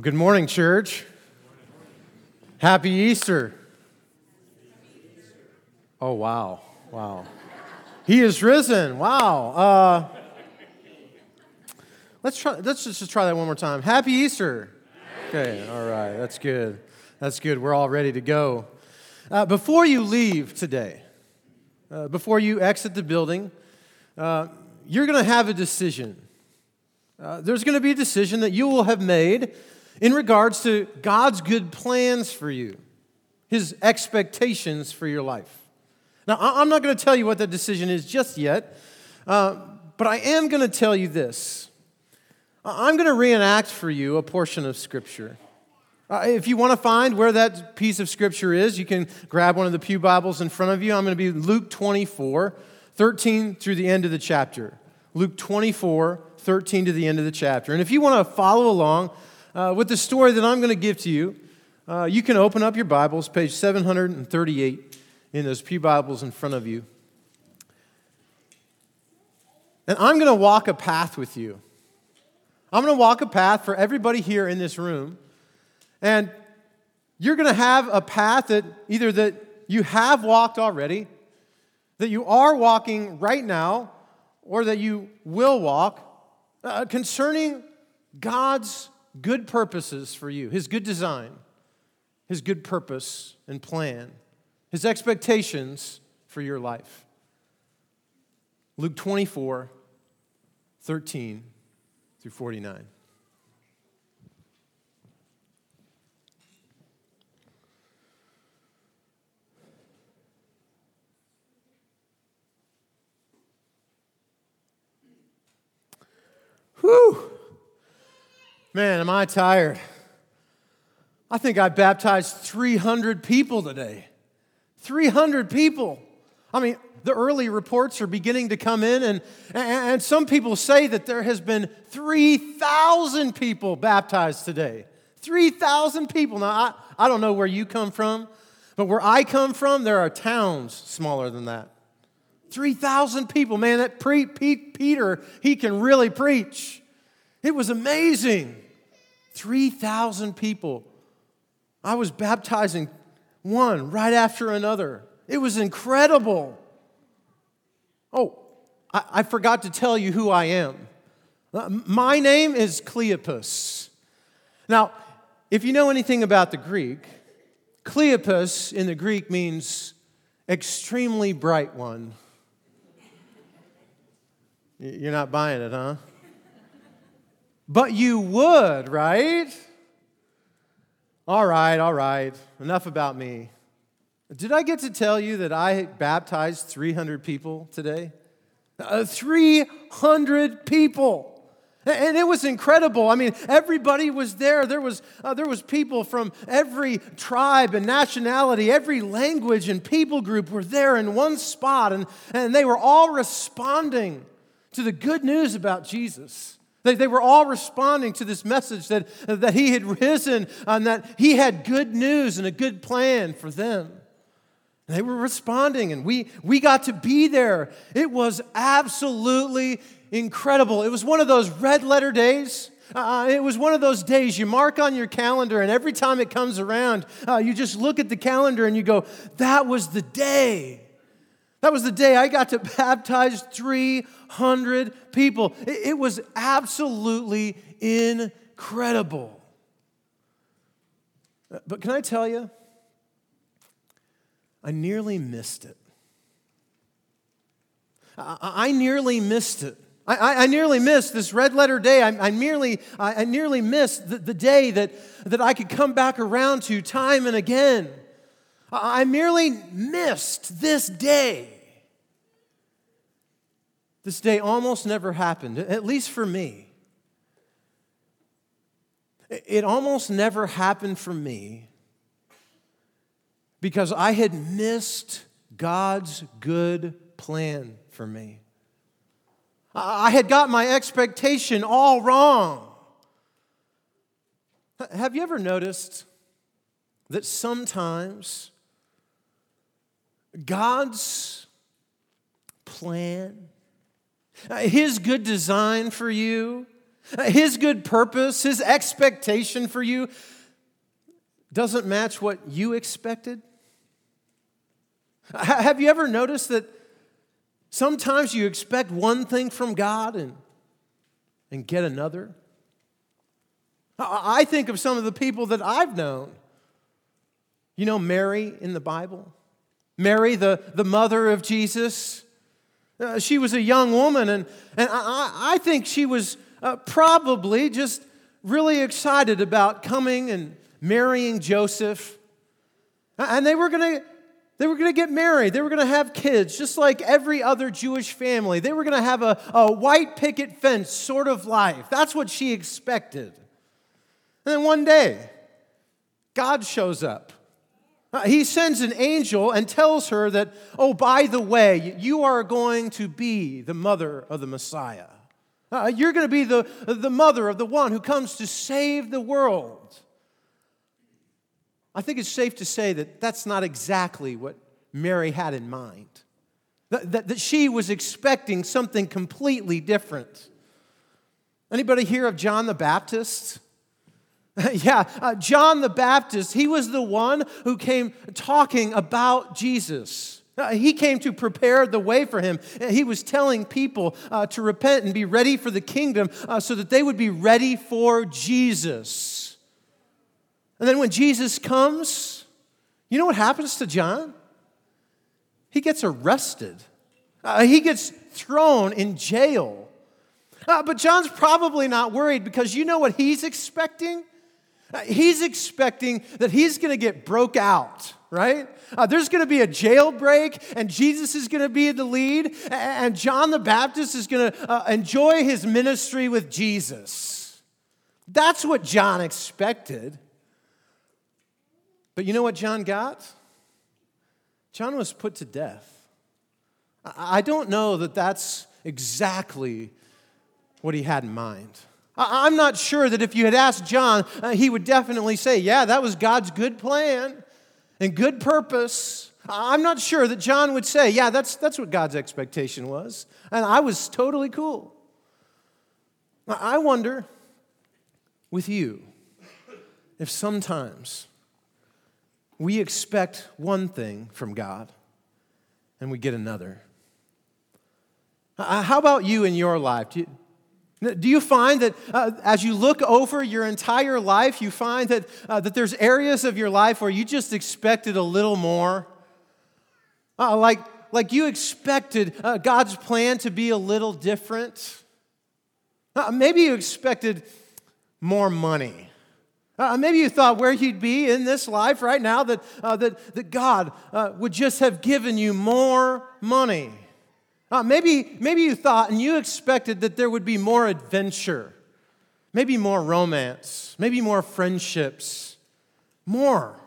Well, good morning, church. Happy Easter. Oh, wow. Wow. He is risen. Wow. Uh, let's, try, let's just, try that one more time. Happy Easter. Okay, all right. That's good. That's good. We're all ready to go. Uh, before you leave today, uh, before you exit the building, uh, you're going to have a decision. Uh, there's going to be a decision that you will have made in regards to God's good plans for you, His expectations for your life. Now, I'm not going to tell you what that decision is just yet, uh, but I am going to tell you this. I'm going to reenact for you a portion of Scripture. Uh, if you want to find where that piece of Scripture is, you can grab one of the Pew Bibles in front of you. I'm going to be Luke 24, 13 through the end of the chapter. Luke 24, 13 to the end of the chapter. And if you want to follow along, uh, with the story that I'm going to give to you, uh, you can open up your Bibles, page 738 in those Pew Bibles in front of you. And I'm going to walk a path with you. I'm going to walk a path for everybody here in this room. And you're going to have a path that either that you have walked already, that you are walking right now, or that you will walk uh, concerning God's good purposes for you, His good design, His good purpose and plan, His expectations for your life. Luke 24, 13 through 49. Whew. Man, am I tired. I think I baptized 300 people today. 300 people. I mean, the early reports are beginning to come in, and, and some people say that there has been 3,000 people baptized today. 3,000 people. Now, I, I don't know where you come from, but where I come from, there are towns smaller than that. 3,000 people. Man, that pre- Peter, he can really preach. It was amazing. 3,000 people. I was baptizing one right after another. It was incredible. Oh, I, I forgot to tell you who I am. Uh, my name is Cleopas. Now, if you know anything about the Greek, Cleopas in the Greek means extremely bright one. You're not buying it, huh? But you would, right? All right, all right. Enough about me. Did I get to tell you that I baptized 300 people today? Uh, 300 people. And it was incredible. I mean, everybody was there. There was, uh, there was people from every tribe and nationality, every language and people group were there in one spot, and, and they were all responding to the good news about Jesus. They, they were all responding to this message that, that he had risen and that he had good news and a good plan for them. They were responding, and we, we got to be there. It was absolutely incredible. It was one of those red letter days. Uh, it was one of those days you mark on your calendar, and every time it comes around, uh, you just look at the calendar and you go, That was the day. That was the day I got to baptize 300 people. It was absolutely incredible. But can I tell you, I nearly missed it. I, nearly missed it. I, I, nearly missed this red letter day. I, I nearly, I, nearly missed the, the day that, that I could come back around to time and again. I merely missed this day. This day almost never happened, at least for me. It almost never happened for me because I had missed God's good plan for me. I had got my expectation all wrong. Have you ever noticed that sometimes God's plan, uh, his good design for you, His good purpose, his expectation for you doesn't match what you expected? Have you ever noticed that sometimes you expect one thing from God and, and get another? I think of some of the people that I've known. You know Mary in the Bible? Mary, the, the mother of Jesus. Uh, she was a young woman, and, and I, I think she was uh, probably just really excited about coming and marrying Joseph. And they were going to they were going to get married. They were going to have kids, just like every other Jewish family. They were going to have a, a white picket fence sort of life. That's what she expected. And then one day, God shows up. Uh, he sends an angel and tells her that, oh, by the way, you are going to be the mother of the Messiah. Uh, you're going to be the, the mother of the one who comes to save the world. I think it's safe to say that that's not exactly what Mary had in mind. That, that, that she was expecting something completely different. Anybody hear of John the Baptist? yeah, uh, John the Baptist, he was the one who came talking about Jesus. Uh, he came to prepare the way for him. He was telling people uh, to repent and be ready for the kingdom uh, so that they would be ready for Jesus. And then when Jesus comes, you know what happens to John? He gets arrested, uh, he gets thrown in jail. Uh, but John's probably not worried because you know what he's expecting? Uh, he's expecting that he's going to get broke out, right? Uh, there's going to be a jailbreak, and Jesus is going to be the lead, and John the Baptist is going to uh, enjoy his ministry with Jesus. That's what John expected. But you know what John got? John was put to death. I don't know that that's exactly what he had in mind. I'm not sure that if you had asked John, uh, he would definitely say, Yeah, that was God's good plan and good purpose. I'm not sure that John would say, Yeah, that's, that's what God's expectation was. And I was totally cool. I wonder with you if sometimes we expect one thing from God and we get another. Uh, how about you in your life? Do you, do you find that uh, as you look over your entire life, you find that, uh, that there's areas of your life where you just expected a little more? Uh, like, like you expected uh, God's plan to be a little different? Uh, maybe you expected more money. Uh, maybe you thought where you'd be in this life right now that, uh, that, that God uh, would just have given you more money. Uh, maybe, maybe you thought and you expected that there would be more adventure, maybe more romance, maybe more friendships, more.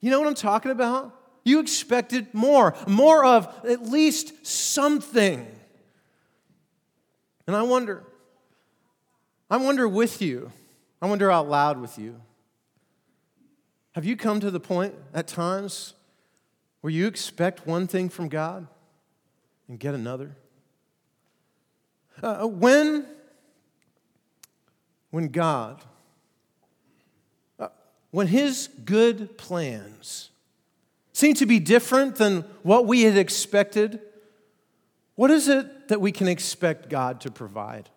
You know what I'm talking about? You expected more, more of at least something. And I wonder, I wonder with you, I wonder out loud with you. Have you come to the point at times where you expect one thing from God and get another? Uh, when, when God, uh, when His good plans seem to be different than what we had expected, what is it that we can expect God to provide?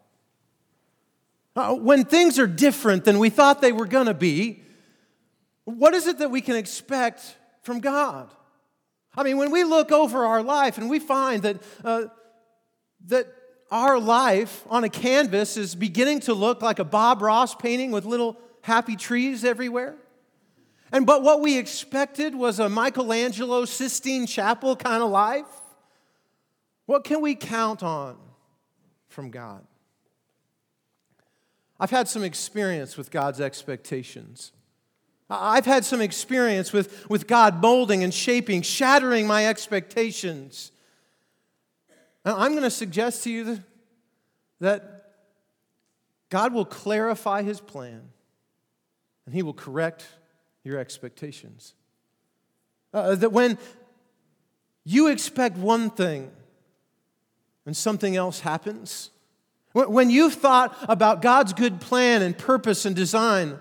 Uh, when things are different than we thought they were going to be, what is it that we can expect from God? I mean, when we look over our life and we find that, uh, that our life on a canvas is beginning to look like a Bob Ross painting with little happy trees everywhere. And but what we expected was a Michelangelo Sistine Chapel kind of life. What can we count on from God? I've had some experience with God's expectations. I've had some experience with, with God molding and shaping, shattering my expectations. Now, I'm going to suggest to you that God will clarify his plan and he will correct your expectations. Uh, that when you expect one thing and something else happens, When you've thought about God's good plan and purpose and design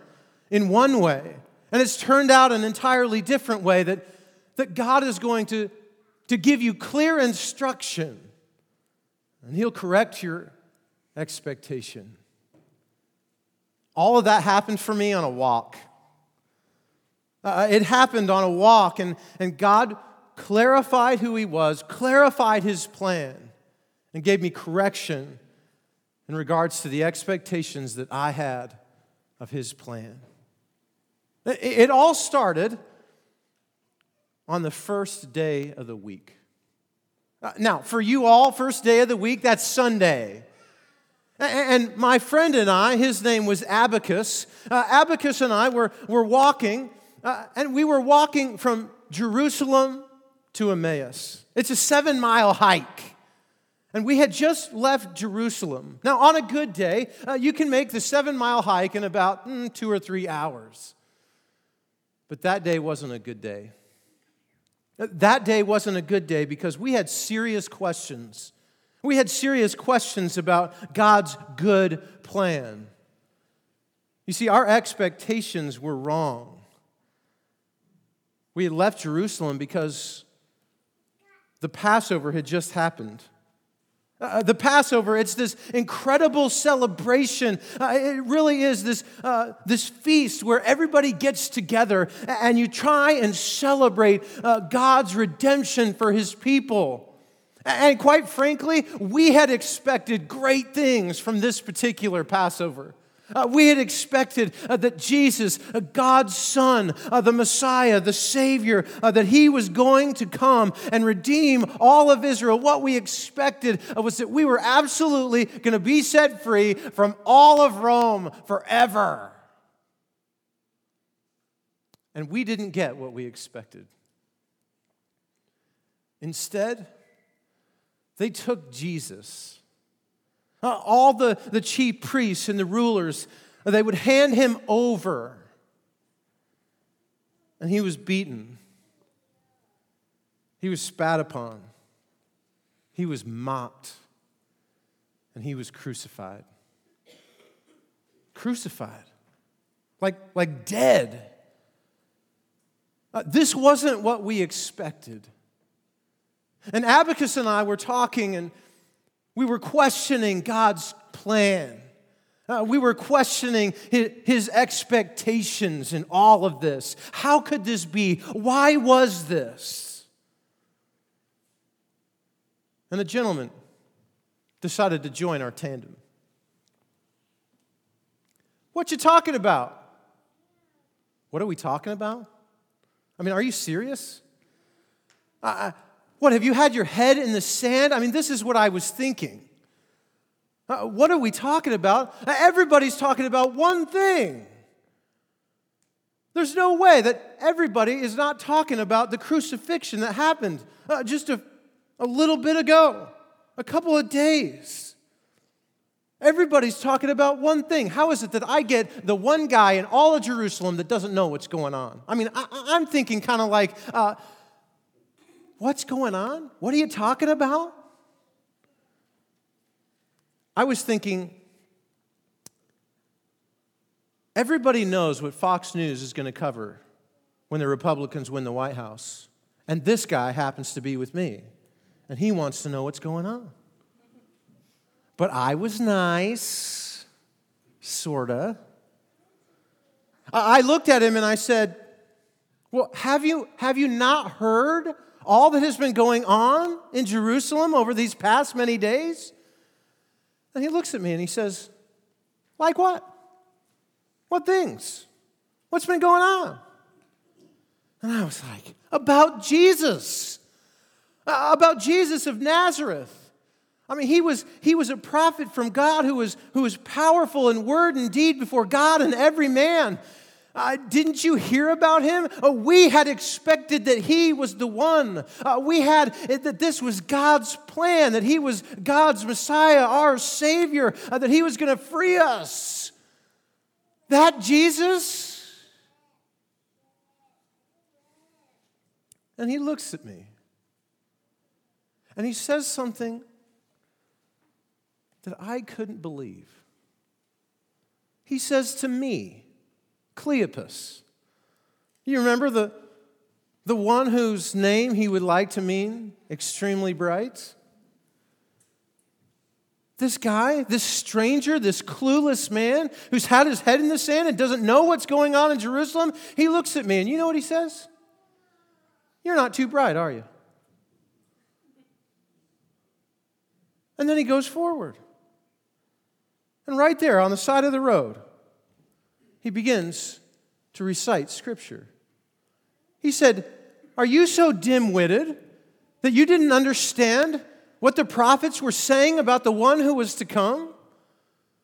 in one way, and it's turned out an entirely different way, that, that God is going to, to give you clear instruction and He'll correct your expectation. All of that happened for me on a walk. Uh, it happened on a walk, and, and God clarified who He was, clarified His plan, and gave me correction in regards to the expectations that I had of His plan. It all started on the first day of the week. Uh, now, for you all, first day of the week, that's Sunday. And my friend and I, his name was Abacus, uh, Abacus and I were, were walking, uh, and we were walking from Jerusalem to Emmaus. It's a seven mile hike. And we had just left Jerusalem. Now, on a good day, uh, you can make the seven mile hike in about mm, two or three hours. But that day wasn't a good day. That day wasn't a good day because we had serious questions. We had serious questions about God's good plan. You see, our expectations were wrong. We had left Jerusalem because the Passover had just happened. Uh, the Passover, it's this incredible celebration. Uh, it really is this, uh, this feast where everybody gets together and you try and celebrate uh, God's redemption for his people. And quite frankly, we had expected great things from this particular Passover. Uh, we had expected uh, that Jesus, uh, God's Son, uh, the Messiah, the Savior, uh, that He was going to come and redeem all of Israel. What we expected uh, was that we were absolutely going to be set free from all of Rome forever. And we didn't get what we expected. Instead, they took Jesus all the, the chief priests and the rulers, they would hand him over. And he was beaten. He was spat upon. He was mocked. And he was crucified. Crucified. Like, like dead. Uh, this wasn't what we expected. And Abacus and I were talking, and we were questioning God's plan. Uh, we were questioning his, his expectations in all of this. How could this be? Why was this? And the gentleman decided to join our tandem. What you talking about? What are we talking about? I mean, are you serious? I, what, have you had your head in the sand? I mean, this is what I was thinking. Uh, what are we talking about? Uh, everybody's talking about one thing. There's no way that everybody is not talking about the crucifixion that happened uh, just a, a little bit ago, a couple of days. Everybody's talking about one thing. How is it that I get the one guy in all of Jerusalem that doesn't know what's going on? I mean, I, am thinking kind of like, uh, What's going on? What are you talking about? I was thinking, everybody knows what Fox News is going to cover when the Republicans win the White House. And this guy happens to be with me, and he wants to know what's going on. But I was nice, sorta. I looked at him and I said, Well, have you, have you not heard all that has been going on in Jerusalem over these past many days? And he looks at me and he says, Like what? What things? What's been going on? And I was like, About Jesus. Uh, about Jesus of Nazareth. I mean, he was, he was a prophet from God who was, who was powerful in word and deed before God and every man. Uh, didn't you hear about him? Uh, we had expected that he was the one. Uh, we had it, that this was God's plan, that he was God's Messiah, our Savior, uh, that he was going to free us. That Jesus? And he looks at me and he says something that I couldn't believe. He says to me, Cleopas, you remember the, the one whose name he would like to mean extremely bright? This guy, this stranger, this clueless man who's had his head in the sand and doesn't know what's going on in Jerusalem, he looks at me and you know what he says? You're not too bright, are you? And then he goes forward. And right there on the side of the road, he begins to recite scripture. He said, Are you so dim witted that you didn't understand what the prophets were saying about the one who was to come?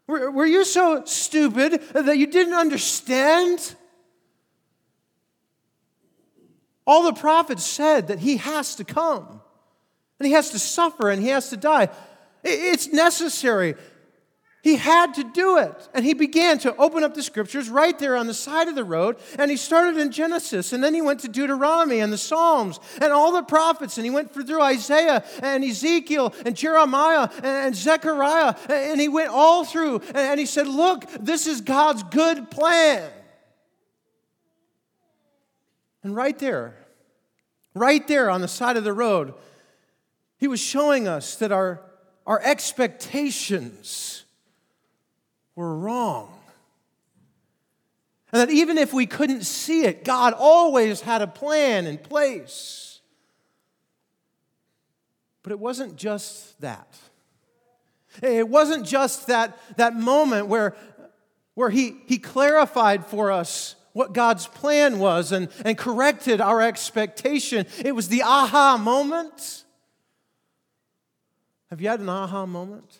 Were, were you so stupid that you didn't understand? All the prophets said that he has to come, and he has to suffer, and he has to die. It's necessary. He had to do it. And he began to open up the scriptures right there on the side of the road. And he started in Genesis. And then he went to Deuteronomy and the Psalms and all the prophets. And he went through Isaiah and Ezekiel and Jeremiah and Zechariah. And he went all through. And he said, Look, this is God's good plan. And right there, right there on the side of the road, he was showing us that our, our expectations were wrong. And that even if we couldn't see it, God always had a plan in place. But it wasn't just that. It wasn't just that, that moment where, where he, he clarified for us what God's plan was and, and corrected our expectation. It was the aha moment. Have you had an aha moment?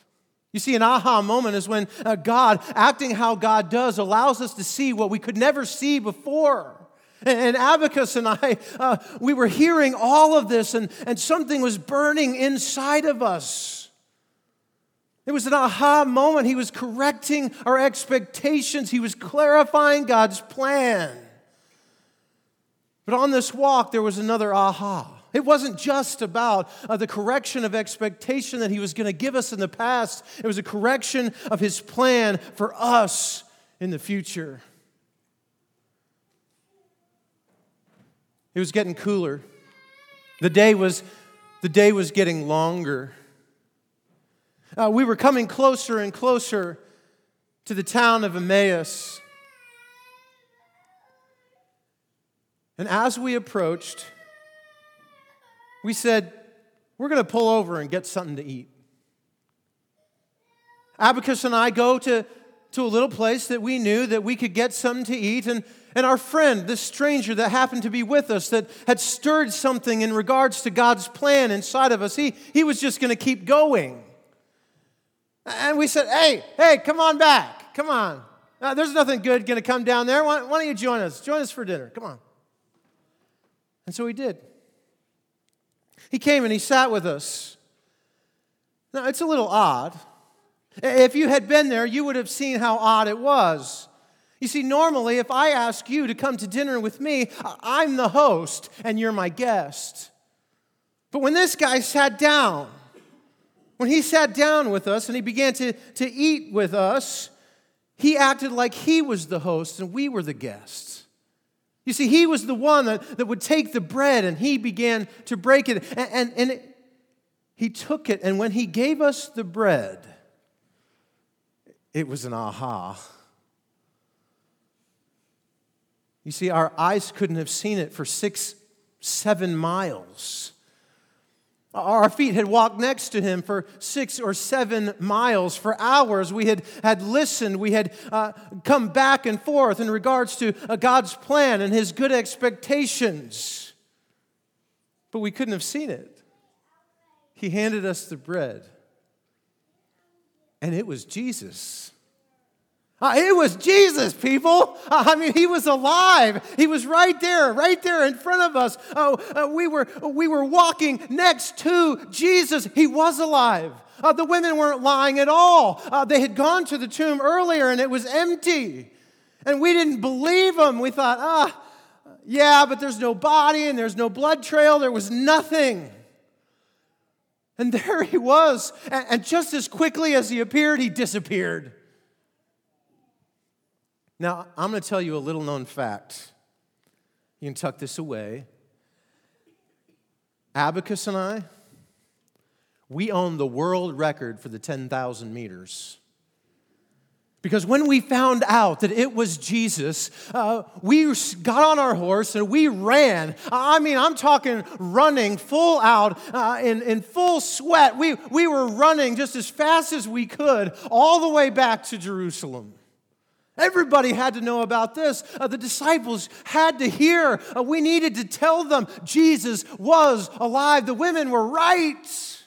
You see, an aha moment is when uh, God, acting how God does, allows us to see what we could never see before. And, Abacus and I, uh, we were hearing all of this, and, and something was burning inside of us. It was an aha moment. He was correcting our expectations, he was clarifying God's plan. But on this walk, there was another aha. It wasn't just about uh, the correction of expectation that he was going to give us in the past, it was a correction of his plan for us in the future. It was getting cooler. The day was, the day was getting longer. Uh, we were coming closer and closer to the town of Emmaus. And as we approached, we said, we're going to pull over and get something to eat. Abacus and I go to, to a little place that we knew that we could get something to eat. And, and our friend, this stranger that happened to be with us, that had stirred something in regards to God's plan inside of us, he, he was just going to keep going. And we said, hey, hey, come on back. Come on. Uh, there's nothing good going to come down there. Why, why don't you join us? Join us for dinner. Come on. And so he did. He came and he sat with us. Now, it's a little odd. If you had been there, you would have seen how odd it was. You see, normally, if I ask you to come to dinner with me, I'm the host and you're my guest. But when this guy sat down, when he sat down with us and he began to, to eat with us, he acted like he was the host and we were the guests. You see, he was the one that, that would take the bread and he began to break it. And, and, and it, he took it, and when he gave us the bread, it was an aha. You see, our eyes couldn't have seen it for six, seven miles. Our feet had walked next to him for six or seven miles. For hours, we had, had listened. We had uh, come back and forth in regards to uh, God's plan and his good expectations. But we couldn't have seen it. He handed us the bread, and it was Jesus. Uh, it was Jesus, people. Uh, I mean, he was alive. He was right there, right there in front of us. Oh, uh, we, were, we were walking next to Jesus. He was alive. Uh, the women weren't lying at all. Uh, they had gone to the tomb earlier and it was empty. And we didn't believe them. We thought, ah, yeah, but there's no body and there's no blood trail. There was nothing. And there he was. And just as quickly as he appeared, he disappeared. Now, I'm going to tell you a little known fact. You can tuck this away. Abacus and I, we own the world record for the 10,000 meters. Because when we found out that it was Jesus, uh, we got on our horse and we ran. I mean, I'm talking running full out uh, in, in full sweat. We, we were running just as fast as we could all the way back to Jerusalem. Everybody had to know about this. Uh, the disciples had to hear. Uh, we needed to tell them Jesus was alive. The women were right.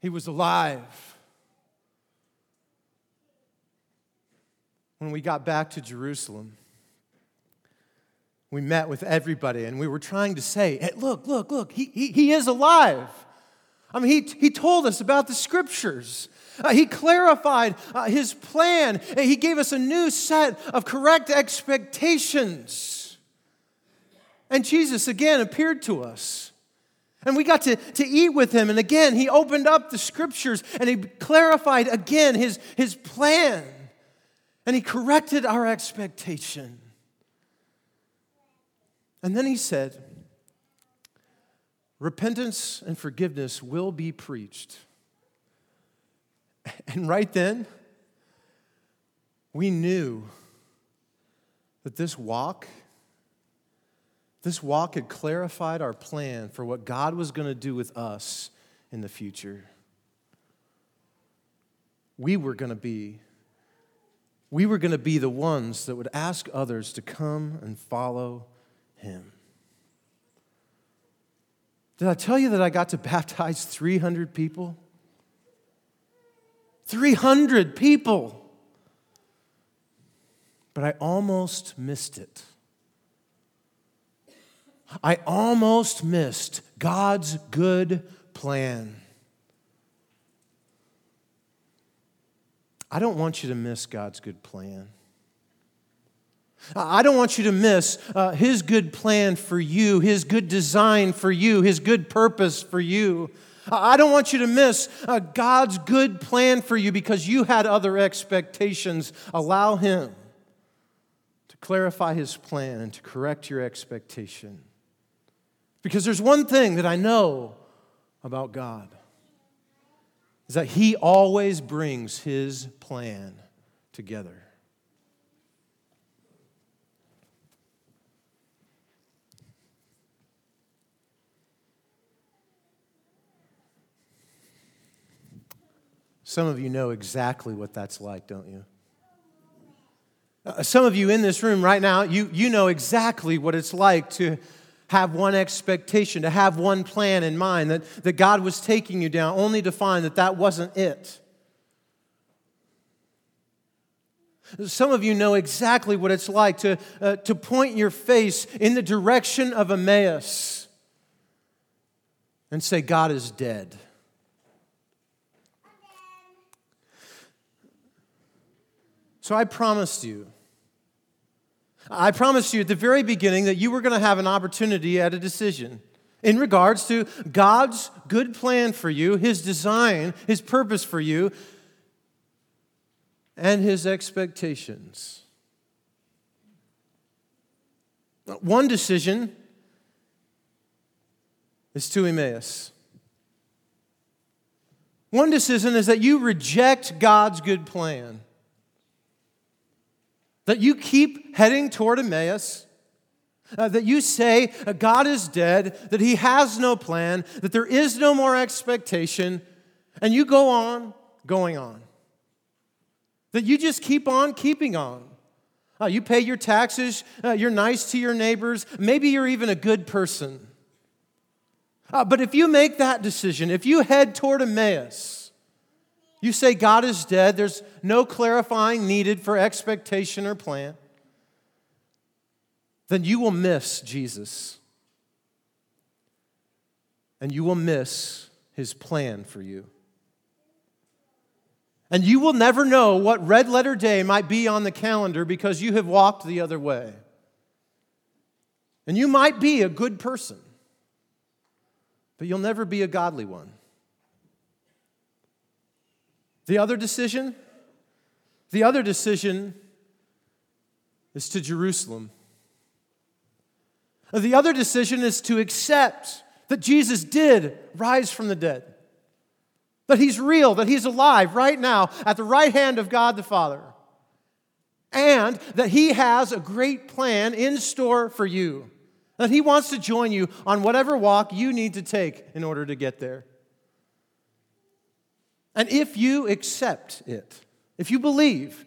He was alive. when we got back to Jerusalem, we met with everybody and we were trying to say, hey, look, look, look, he, he, he is alive. I mean, he, he told us about the scriptures. Uh, he clarified uh, his plan. He gave us a new set of correct expectations. And Jesus again appeared to us. And we got to, to eat with him. And again, he opened up the scriptures and he clarified again his, his plan. And he corrected our expectation. And then he said, Repentance and forgiveness will be preached. And right then, we knew that this walk, this walk had clarified our plan for what God was going to do with us in the future. We were going to be we were going to be the ones that would ask others to come and follow him. Did I tell you that I got to baptize 300 people? 300 people. But I almost missed it. I almost missed God's good plan. I don't want you to miss God's good plan. I don't want you to miss uh, His good plan for you, His good design for you, His good purpose for you. I don't want you to miss uh, God's good plan for you because you had other expectations. Allow Him to clarify His plan and to correct your expectation. Because there's one thing that I know about God is that He always brings His plan together. Some of you know exactly what that's like, don't you? Uh, some of you in this room right now, you, you know exactly what it's like to have one expectation, to have one plan in mind, that, that God was taking you down, only to find that that wasn't it. Some of you know exactly what it's like to, uh, to point your face in the direction of Emmaus and say, God is dead. So I promised you I promised you at the very beginning that you were going to have an opportunity at a decision in regards to God's good plan for you, His design, His purpose for you, and His expectations. One decision is to Emmaus. One decision is that you reject God's good plan. That you keep heading toward Emmaus, uh, that you say uh, God is dead, that He has no plan, that there is no more expectation, and you go on going on. That you just keep on keeping on. Uh, you pay your taxes, uh, you're nice to your neighbors, maybe you're even a good person. Uh, but if you make that decision, if you head toward Emmaus, you say God is dead, there's no clarifying needed for expectation or plan, then you will miss Jesus. And you will miss his plan for you. And you will never know what red letter day might be on the calendar because you have walked the other way. And you might be a good person but you'll never be a godly one. The other decision? The other decision is to Jerusalem. The other decision is to accept that Jesus did rise from the dead, that he's real, that he's alive right now at the right hand of God the Father, and that he has a great plan in store for you, that he wants to join you on whatever walk you need to take in order to get there. And if you accept it, if you believe,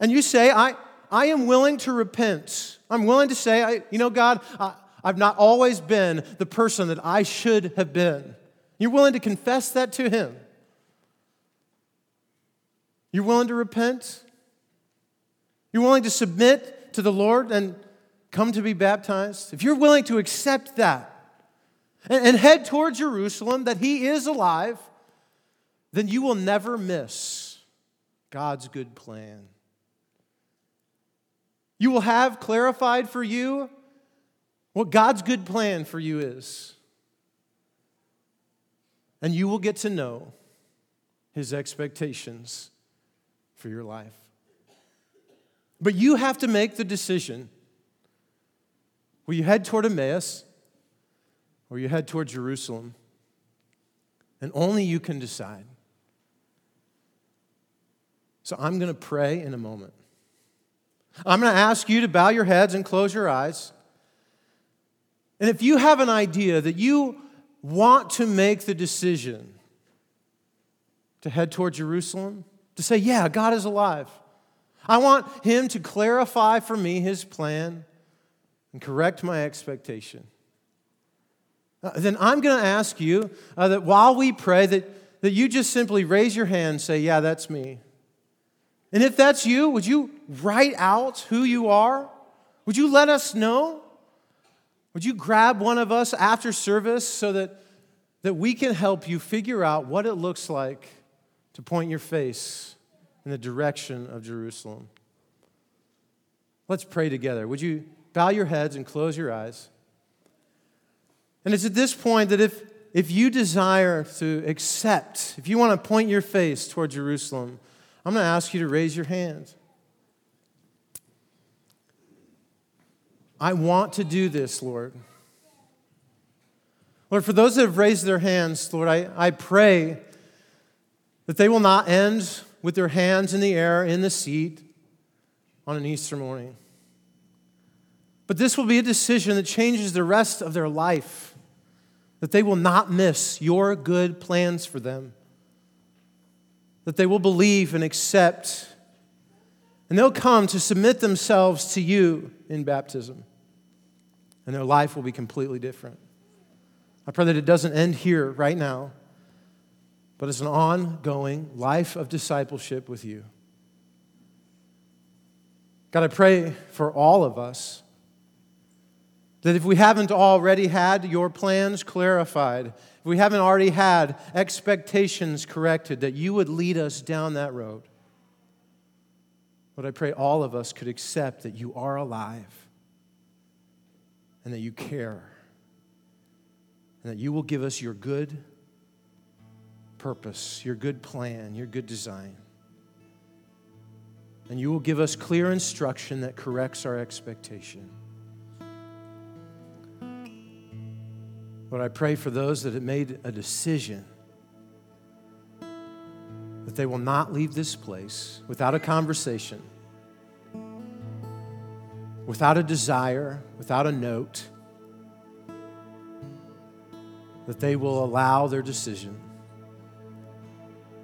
and you say, I, I am willing to repent, I'm willing to say, I, you know, God, I, I've not always been the person that I should have been. You're willing to confess that to Him. You're willing to repent. You're willing to submit to the Lord and come to be baptized. If you're willing to accept that and, and head toward Jerusalem, that He is alive, then you will never miss God's good plan. You will have clarified for you what God's good plan for you is. And you will get to know his expectations for your life. But you have to make the decision will you head toward Emmaus or you head toward Jerusalem? And only you can decide. So I'm going to pray in a moment. I'm going to ask you to bow your heads and close your eyes. And if you have an idea that you want to make the decision to head toward Jerusalem, to say, Yeah, God is alive. I want Him to clarify for me His plan and correct my expectation. Uh, then I'm going to ask you uh, that while we pray, that, that you just simply raise your hand and say, Yeah, that's me. And if that's you, would you write out who you are? Would you let us know? Would you grab one of us after service so that, that we can help you figure out what it looks like to point your face in the direction of Jerusalem? Let's pray together. Would you bow your heads and close your eyes? And it's at this point that if, if you desire to accept, if you want to point your face toward Jerusalem, I'm going to ask you to raise your hands. I want to do this, Lord. Lord, for those that have raised their hands, Lord, I, I pray that they will not end with their hands in the air in the seat on an Easter morning. But this will be a decision that changes the rest of their life, that they will not miss your good plans for them that they will believe and accept, and they'll come to submit themselves to you in baptism, and their life will be completely different. I pray that it doesn't end here right now, but it's an ongoing life of discipleship with you. God, I pray for all of us that if we haven't already had your plans clarified, if we haven't already had expectations corrected, that you would lead us down that road. But I pray all of us could accept that you are alive and that you care and that you will give us your good purpose, your good plan, your good design. And you will give us clear instruction that corrects our expectation. Lord, I pray for those that have made a decision that they will not leave this place without a conversation, without a desire, without a note, that they will allow their decision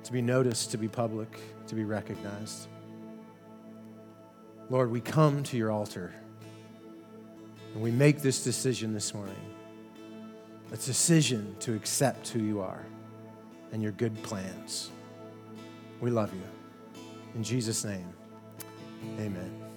to be noticed, to be public, to be recognized. Lord, we come to your altar and we make this decision this morning a decision to accept who you are and your good plans. We love you. In Jesus' name, amen.